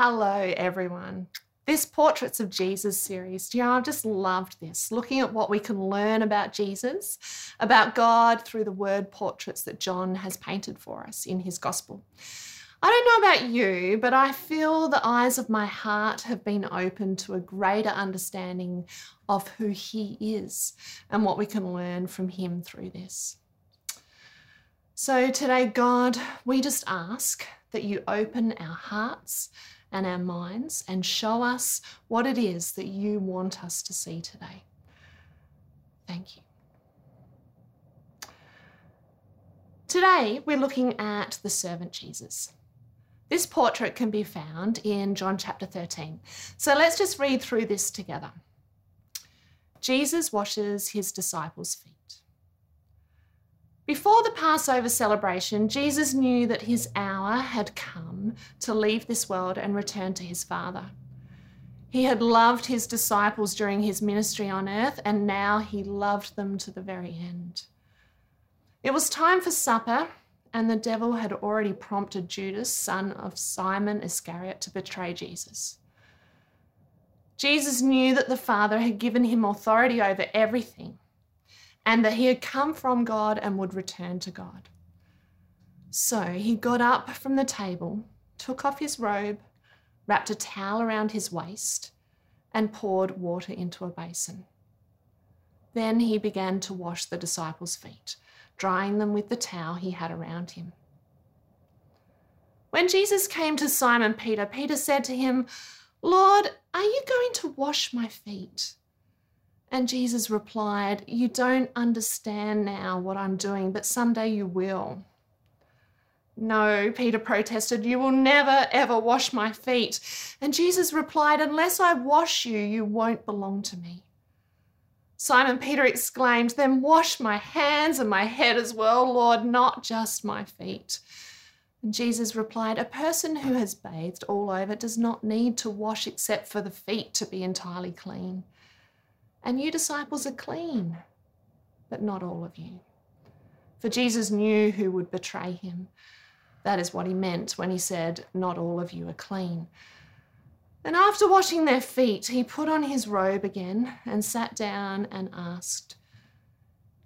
Hello, everyone. This Portraits of Jesus series, you know, I've just loved this, looking at what we can learn about Jesus, about God through the word portraits that John has painted for us in his gospel. I don't know about you, but I feel the eyes of my heart have been opened to a greater understanding of who he is and what we can learn from him through this. So today, God, we just ask that you open our hearts and our minds and show us what it is that you want us to see today. Thank you. Today, we're looking at the servant Jesus. This portrait can be found in John chapter 13. So let's just read through this together. Jesus washes his disciples' feet. Before the Passover celebration, Jesus knew that his hour had come to leave this world and return to his Father. He had loved his disciples during his ministry on earth, and now he loved them to the very end. It was time for supper, and the devil had already prompted Judas, son of Simon Iscariot, to betray Jesus. Jesus knew that the Father had given him authority over everything and that he had come from God and would return to God. So he got up from the table, took off his robe, wrapped a towel around his waist, and poured water into a basin. Then he began to wash the disciples' feet, drying them with the towel he had around him. When Jesus came to Simon Peter, Peter said to him, Lord, are you going to wash my feet? And Jesus replied, You don't understand now what I'm doing, but someday you will. No, Peter protested, You will never, ever wash my feet. And Jesus replied, Unless I wash you, you won't belong to me. Simon Peter exclaimed, Then wash my hands and my head as well, Lord, not just my feet. And Jesus replied, A person who has bathed all over does not need to wash except for the feet to be entirely clean. And you disciples are clean, but not all of you. For Jesus knew who would betray him. That is what he meant when he said, Not all of you are clean. And after washing their feet, he put on his robe again and sat down and asked,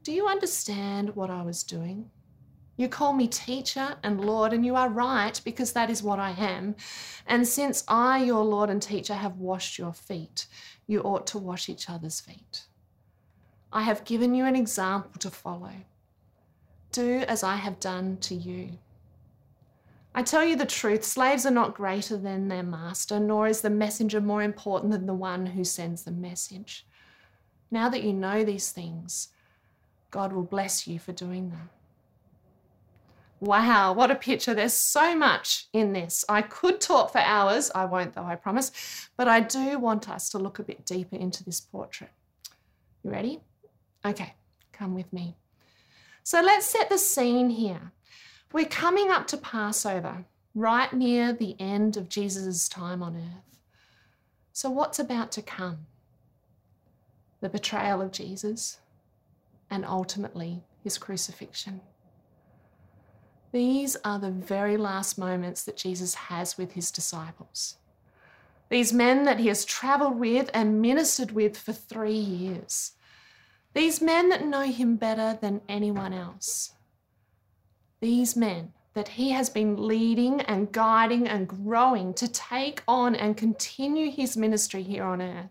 Do you understand what I was doing? You call me teacher and Lord, and you are right, because that is what I am. And since I, your Lord and teacher, have washed your feet, you ought to wash each other's feet. I have given you an example to follow. Do as I have done to you. I tell you the truth slaves are not greater than their master, nor is the messenger more important than the one who sends the message. Now that you know these things, God will bless you for doing them. Wow, what a picture. There's so much in this. I could talk for hours. I won't, though, I promise. But I do want us to look a bit deeper into this portrait. You ready? Okay, come with me. So let's set the scene here. We're coming up to Passover, right near the end of Jesus' time on earth. So, what's about to come? The betrayal of Jesus and ultimately his crucifixion. These are the very last moments that Jesus has with his disciples. These men that he has traveled with and ministered with for three years. These men that know him better than anyone else. These men that he has been leading and guiding and growing to take on and continue his ministry here on earth.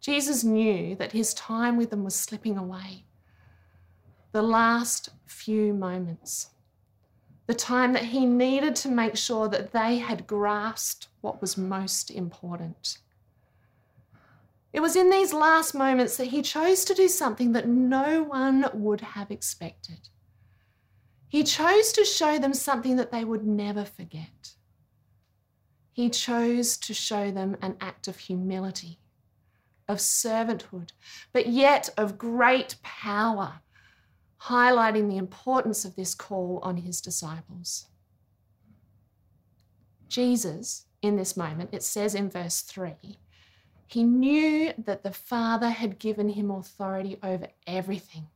Jesus knew that his time with them was slipping away. The last few moments the time that he needed to make sure that they had grasped what was most important. It was in these last moments that he chose to do something that no one would have expected. He chose to show them something that they would never forget. He chose to show them an act of humility, of servanthood, but yet of great power highlighting the importance of this call on his disciples. Jesus, in this moment, it says in verse 3, he knew that the Father had given him authority over everything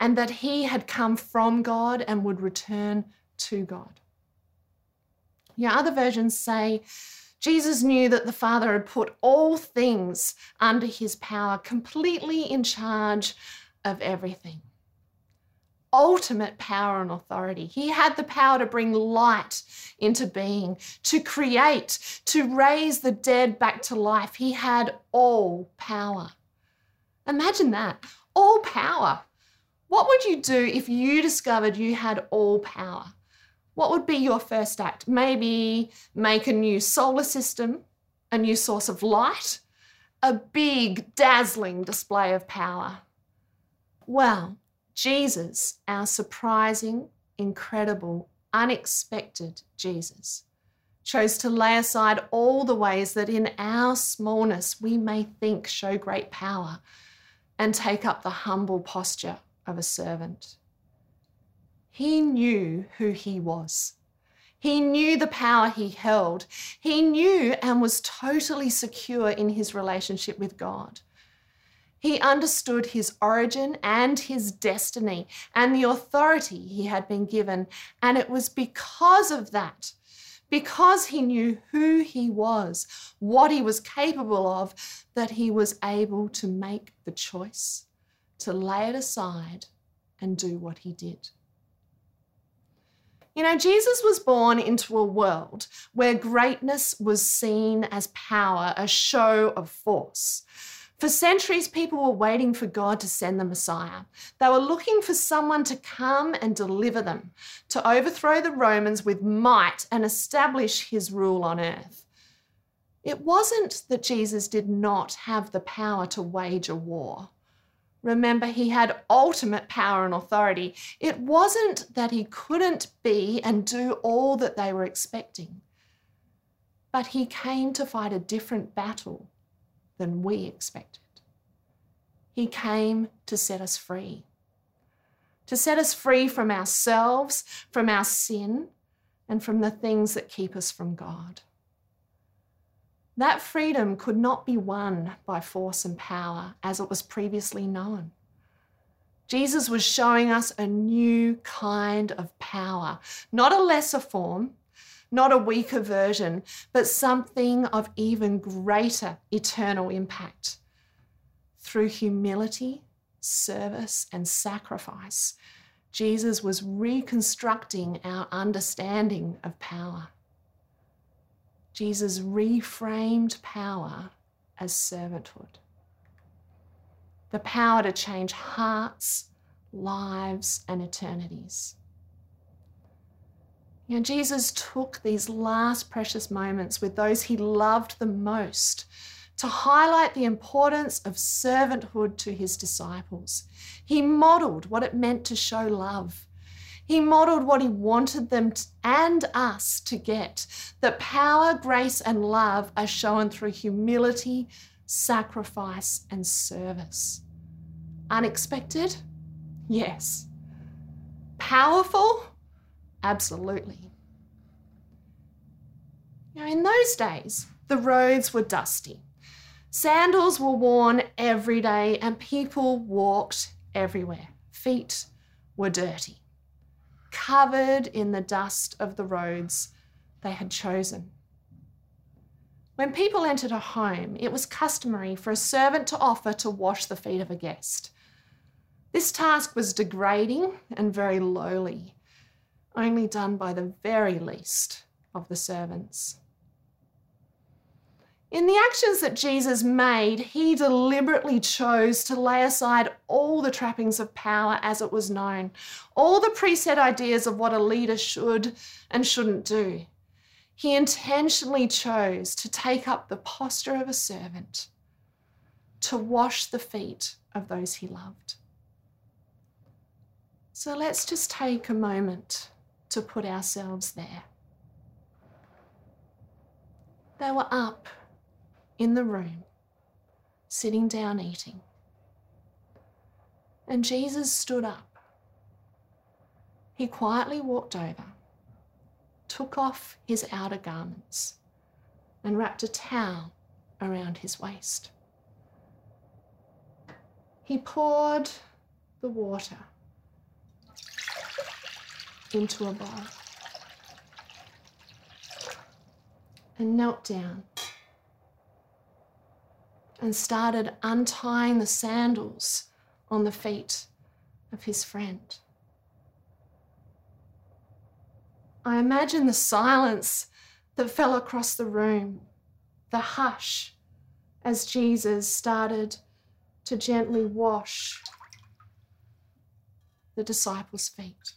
and that he had come from God and would return to God. Your other versions say Jesus knew that the Father had put all things under his power, completely in charge of everything. Ultimate power and authority. He had the power to bring light into being, to create, to raise the dead back to life. He had all power. Imagine that all power. What would you do if you discovered you had all power? What would be your first act? Maybe make a new solar system, a new source of light, a big, dazzling display of power. Well, Jesus, our surprising, incredible, unexpected Jesus, chose to lay aside all the ways that in our smallness we may think show great power and take up the humble posture of a servant. He knew who he was. He knew the power he held. He knew and was totally secure in his relationship with God. He understood his origin and his destiny and the authority he had been given. And it was because of that, because he knew who he was, what he was capable of, that he was able to make the choice to lay it aside and do what he did. You know, Jesus was born into a world where greatness was seen as power, a show of force. For centuries, people were waiting for God to send the Messiah. They were looking for someone to come and deliver them, to overthrow the Romans with might and establish his rule on earth. It wasn't that Jesus did not have the power to wage a war. Remember, he had ultimate power and authority. It wasn't that he couldn't be and do all that they were expecting, but he came to fight a different battle than we expected. He came to set us free, to set us free from ourselves, from our sin, and from the things that keep us from God. That freedom could not be won by force and power as it was previously known. Jesus was showing us a new kind of power, not a lesser form, not a weaker version, but something of even greater eternal impact. Through humility, service, and sacrifice, Jesus was reconstructing our understanding of power. Jesus reframed power as servanthood. The power to change hearts, lives, and eternities. You know, Jesus took these last precious moments with those he loved the most to highlight the importance of servanthood to his disciples. He modeled what it meant to show love he modeled what he wanted them to, and us to get that power, grace, and love are shown through humility, sacrifice, and service. Unexpected? Yes. Powerful? Absolutely. Now, in those days, the roads were dusty. Sandals were worn every day, and people walked everywhere. Feet were dirty covered in the dust of the roads they had chosen. When people entered a home, it was customary for a servant to offer to wash the feet of a guest. This task was degrading and very lowly, only done by the very least of the servants. In the actions that Jesus made, he deliberately chose to lay aside all the trappings of power as it was known, all the preset ideas of what a leader should and shouldn't do. He intentionally chose to take up the posture of a servant, to wash the feet of those he loved. So let's just take a moment to put ourselves there. They were up in the room, sitting down eating. And Jesus stood up. He quietly walked over, took off his outer garments, and wrapped a towel around his waist. He poured the water into a bowl. and knelt down and started untying the sandals on the feet of his friend. I imagine the silence that fell across the room, the hush as Jesus started to gently wash the disciples' feet,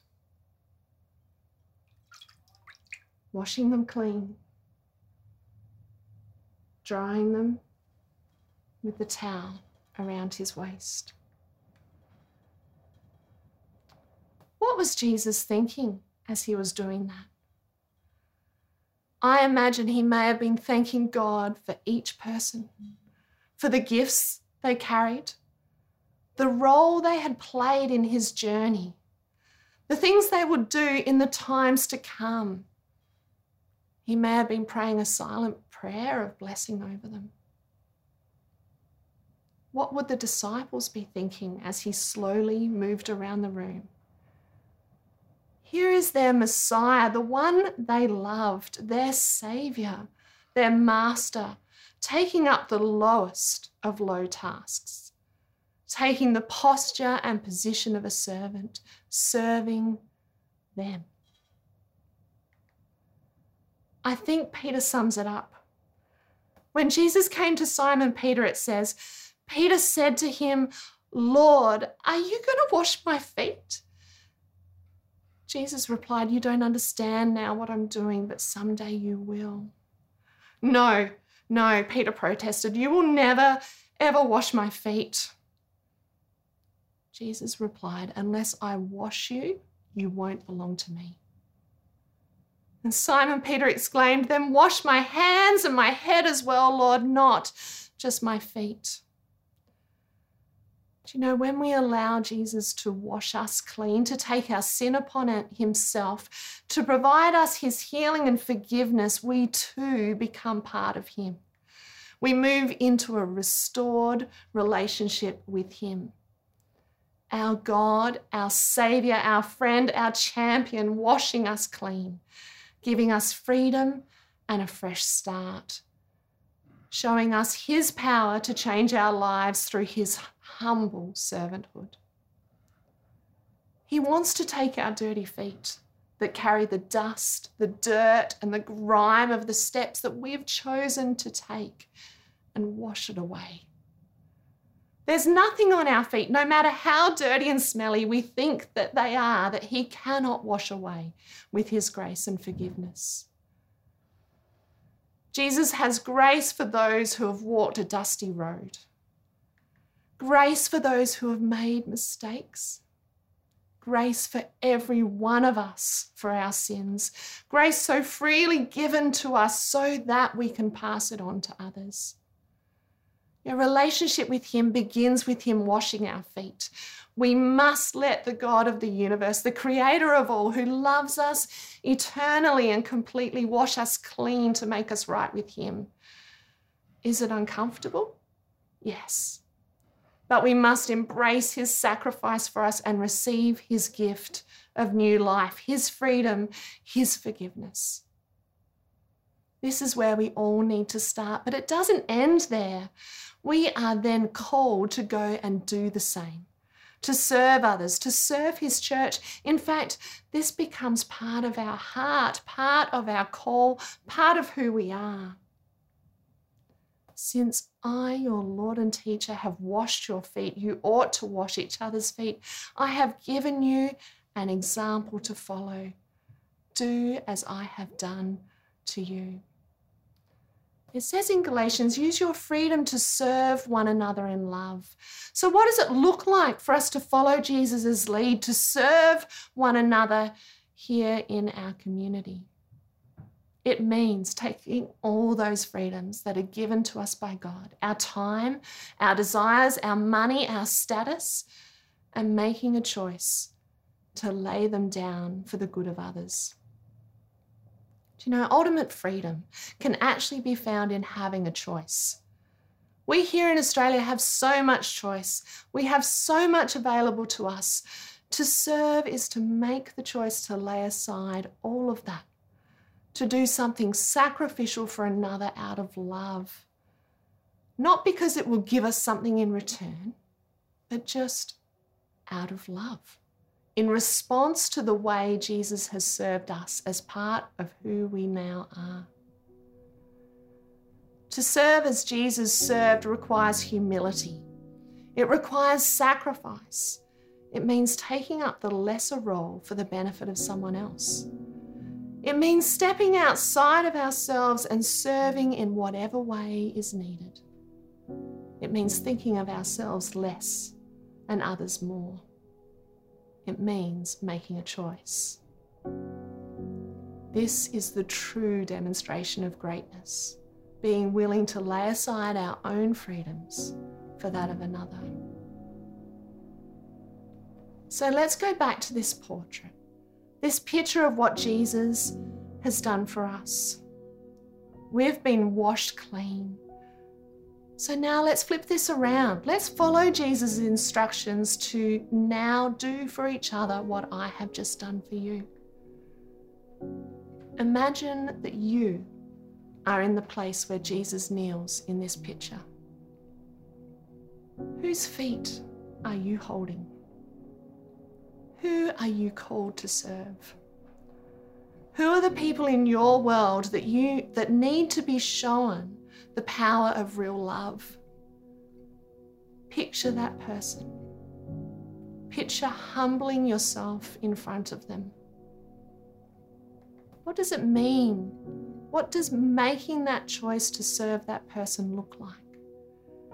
washing them clean, drying them with the towel around his waist. What was Jesus thinking as he was doing that? I imagine he may have been thanking God for each person, for the gifts they carried, the role they had played in his journey, the things they would do in the times to come. He may have been praying a silent prayer of blessing over them. What would the disciples be thinking as he slowly moved around the room? Here is their Messiah, the one they loved, their Saviour, their Master, taking up the lowest of low tasks, taking the posture and position of a servant, serving them. I think Peter sums it up. When Jesus came to Simon Peter, it says, Peter said to him, Lord, are you going to wash my feet? Jesus replied, You don't understand now what I'm doing, but someday you will. No, no, Peter protested. You will never, ever wash my feet. Jesus replied, Unless I wash you, you won't belong to me. And Simon Peter exclaimed, Then wash my hands and my head as well, Lord, not just my feet. Do you know, when we allow Jesus to wash us clean, to take our sin upon himself, to provide us his healing and forgiveness, we too become part of him. We move into a restored relationship with him. Our God, our Savior, our friend, our champion, washing us clean, giving us freedom and a fresh start, showing us his power to change our lives through his humble servanthood. He wants to take our dirty feet that carry the dust, the dirt, and the grime of the steps that we've chosen to take and wash it away. There's nothing on our feet, no matter how dirty and smelly we think that they are, that He cannot wash away with His grace and forgiveness. Jesus has grace for those who have walked a dusty road grace for those who have made mistakes, grace for every one of us for our sins, grace so freely given to us so that we can pass it on to others. Your relationship with Him begins with Him washing our feet. We must let the God of the universe, the creator of all, who loves us eternally and completely, wash us clean to make us right with Him. Is it uncomfortable? Yes but we must embrace his sacrifice for us and receive his gift of new life, his freedom, his forgiveness. This is where we all need to start, but it doesn't end there. We are then called to go and do the same, to serve others, to serve his church. In fact, this becomes part of our heart, part of our call, part of who we are. Since I, your Lord and teacher, have washed your feet, you ought to wash each other's feet. I have given you an example to follow. Do as I have done to you. It says in Galatians, use your freedom to serve one another in love. So, what does it look like for us to follow Jesus' lead, to serve one another here in our community? It means taking all those freedoms that are given to us by God our time, our desires, our money, our status and making a choice to lay them down for the good of others. You know, ultimate freedom can actually be found in having a choice. We here in Australia have so much choice. We have so much available to us. To serve is to make the choice to lay aside all of that to do something sacrificial for another out of love. Not because it will give us something in return, but just out of love, in response to the way Jesus has served us as part of who we now are. To serve as Jesus served requires humility. It requires sacrifice. It means taking up the lesser role for the benefit of someone else. It means stepping outside of ourselves and serving in whatever way is needed. It means thinking of ourselves less and others more. It means making a choice. This is the true demonstration of greatness being willing to lay aside our own freedoms for that of another. So let's go back to this portrait, this picture of what Jesus has done for us. We've been washed clean. So now let's flip this around. Let's follow Jesus' instructions to now do for each other what I have just done for you. Imagine that you are in the place where Jesus kneels in this picture. Whose feet are you holding? Who are you called to serve? Who are the people in your world that you that need to be shown the power of real love? Picture that person. Picture humbling yourself in front of them. What does it mean what does making that choice to serve that person look like?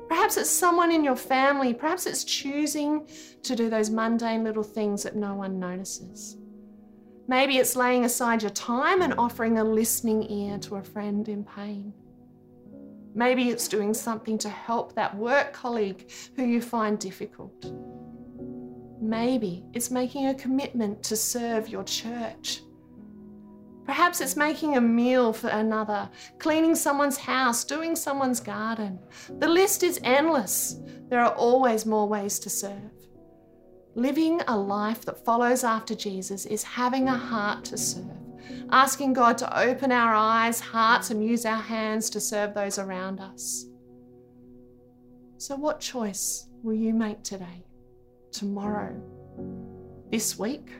Perhaps it's someone in your family. Perhaps it's choosing to do those mundane little things that no one notices. Maybe it's laying aside your time and offering a listening ear to a friend in pain. Maybe it's doing something to help that work colleague who you find difficult. Maybe it's making a commitment to serve your church Perhaps it's making a meal for another, cleaning someone's house, doing someone's garden. The list is endless. There are always more ways to serve. Living a life that follows after Jesus is having a heart to serve, asking God to open our eyes, hearts, and use our hands to serve those around us. So, what choice will you make today, tomorrow, this week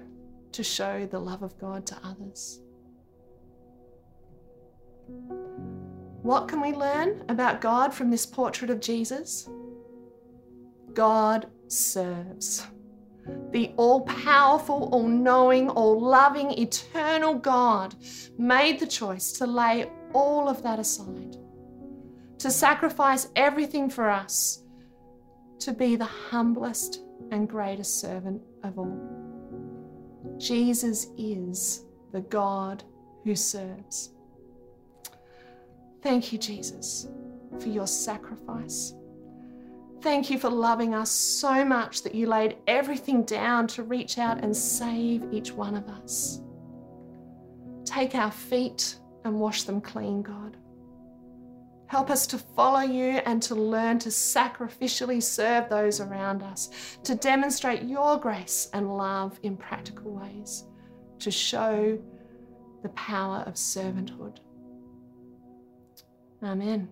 to show the love of God to others? What can we learn about God from this portrait of Jesus? God serves. The all powerful, all knowing, all loving, eternal God made the choice to lay all of that aside, to sacrifice everything for us, to be the humblest and greatest servant of all. Jesus is the God who serves. Thank you, Jesus, for your sacrifice. Thank you for loving us so much that you laid everything down to reach out and save each one of us. Take our feet and wash them clean, God. Help us to follow you and to learn to sacrificially serve those around us, to demonstrate your grace and love in practical ways, to show the power of servanthood. Amen.